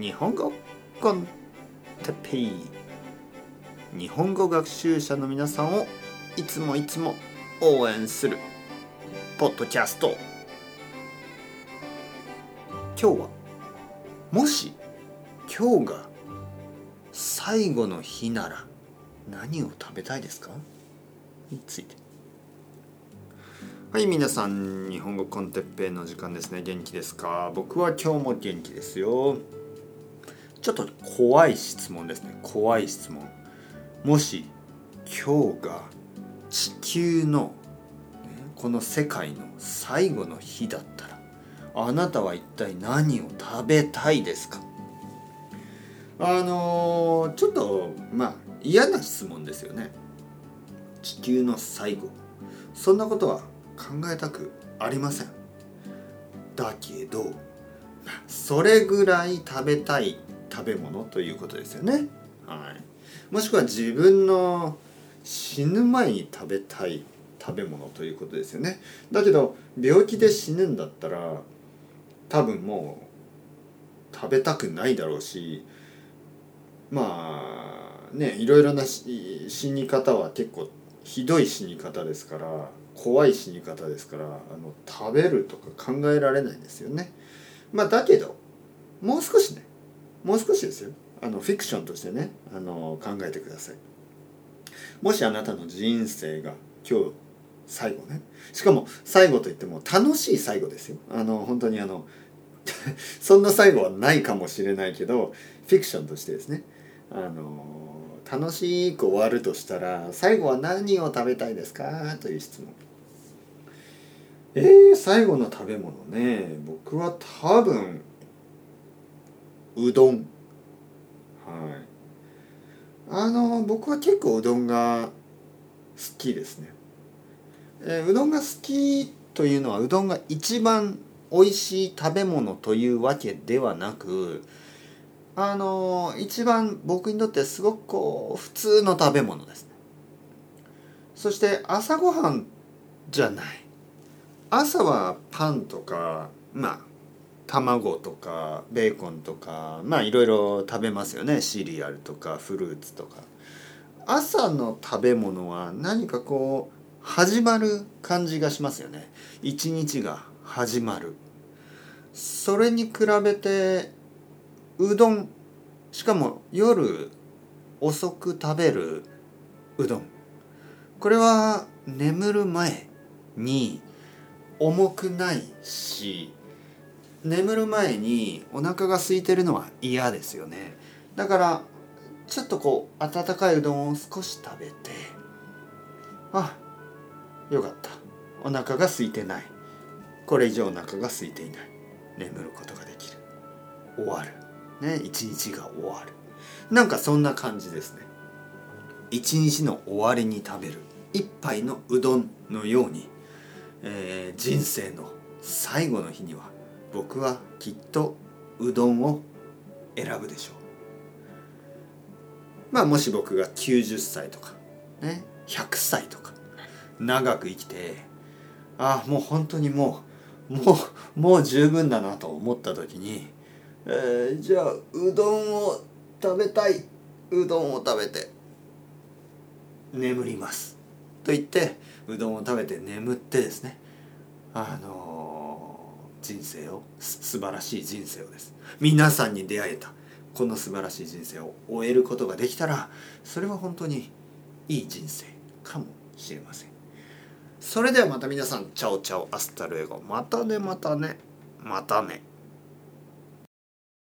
日本語コンテッペイ日本語学習者の皆さんをいつもいつも応援するポッドキャスト。今日はもし今日が最後の日なら何を食べたいですか？について。はい皆さん日本語コンテッペイの時間ですね。元気ですか？僕は今日も元気ですよ。ちょっと怖い質問ですね。怖い質問。もし今日が地球のこの世界の最後の日だったらあなたは一体何を食べたいですか？あのー、ちょっとまあ嫌な質問ですよね。地球の最後。そんなことは考えたくありません。だけどそれぐらい食べたい食べ物ということですよね、はい、もしくは自分の死ぬ前に食べたい食べ物ということですよね。だけど病気で死ぬんだったら多分もう食べたくないだろうしまあねいろいろな死に方は結構ひどい死に方ですから怖い死に方ですからあの食べるとか考えられないんですよね。まあだけどもう少しねもう少しですよあのフィクションとしてねあの考えてください。もしあなたの人生が今日最後ねしかも最後といっても楽しい最後ですよ。あの本当にあの そんな最後はないかもしれないけどフィクションとしてですねあの楽しく終わるとしたら最後は何を食べたいですか？という質問。えー、最後の食べ物ね僕は多分うどん。はい。あの僕は結構うどんが好きですね、えー、うどんが好きというのはうどんが一番美味しい食べ物というわけではなくあの一番僕にとってすごくこう普通の食べ物ですね。そして朝ごはんじゃない。朝はパンとかまあ卵とかベーコンとかまあいろいろ食べますよね。シリアルとかフルーツとか。朝の食べ物は何かこう始まる感じがしますよね。一日が始まる。それに比べてうどん。しかも夜遅く食べるうどん。これは眠る前に重くないし眠る前にお腹が空いてるのは嫌ですよね。だからちょっとこう温かいうどんを少し食べてあよかった。お腹が空いてない。これ以上お腹が空いていない。眠ることができる。終わる。ね一日が終わる。なんかそんな感じですね。一日の終わりに食べる。一杯のうどんのようにえー、人生の最後の日には僕はきっとうどんを選ぶでしょう。まあもし僕が90歳とかね100歳とか長く生きてああもう本当にもうもうもう十分だなと思った時に、えー、じゃあうどんを食べたいうどんを食べて眠ります。と言ってうどんを食べて眠ってですねあの、人生を素晴らしい人生をです。皆さんに出会えたこの素晴らしい人生を終えることができたらそれは本当にいい人生かもしれません。それではまた皆さん chao chao hasta luego。またねまたね。またね。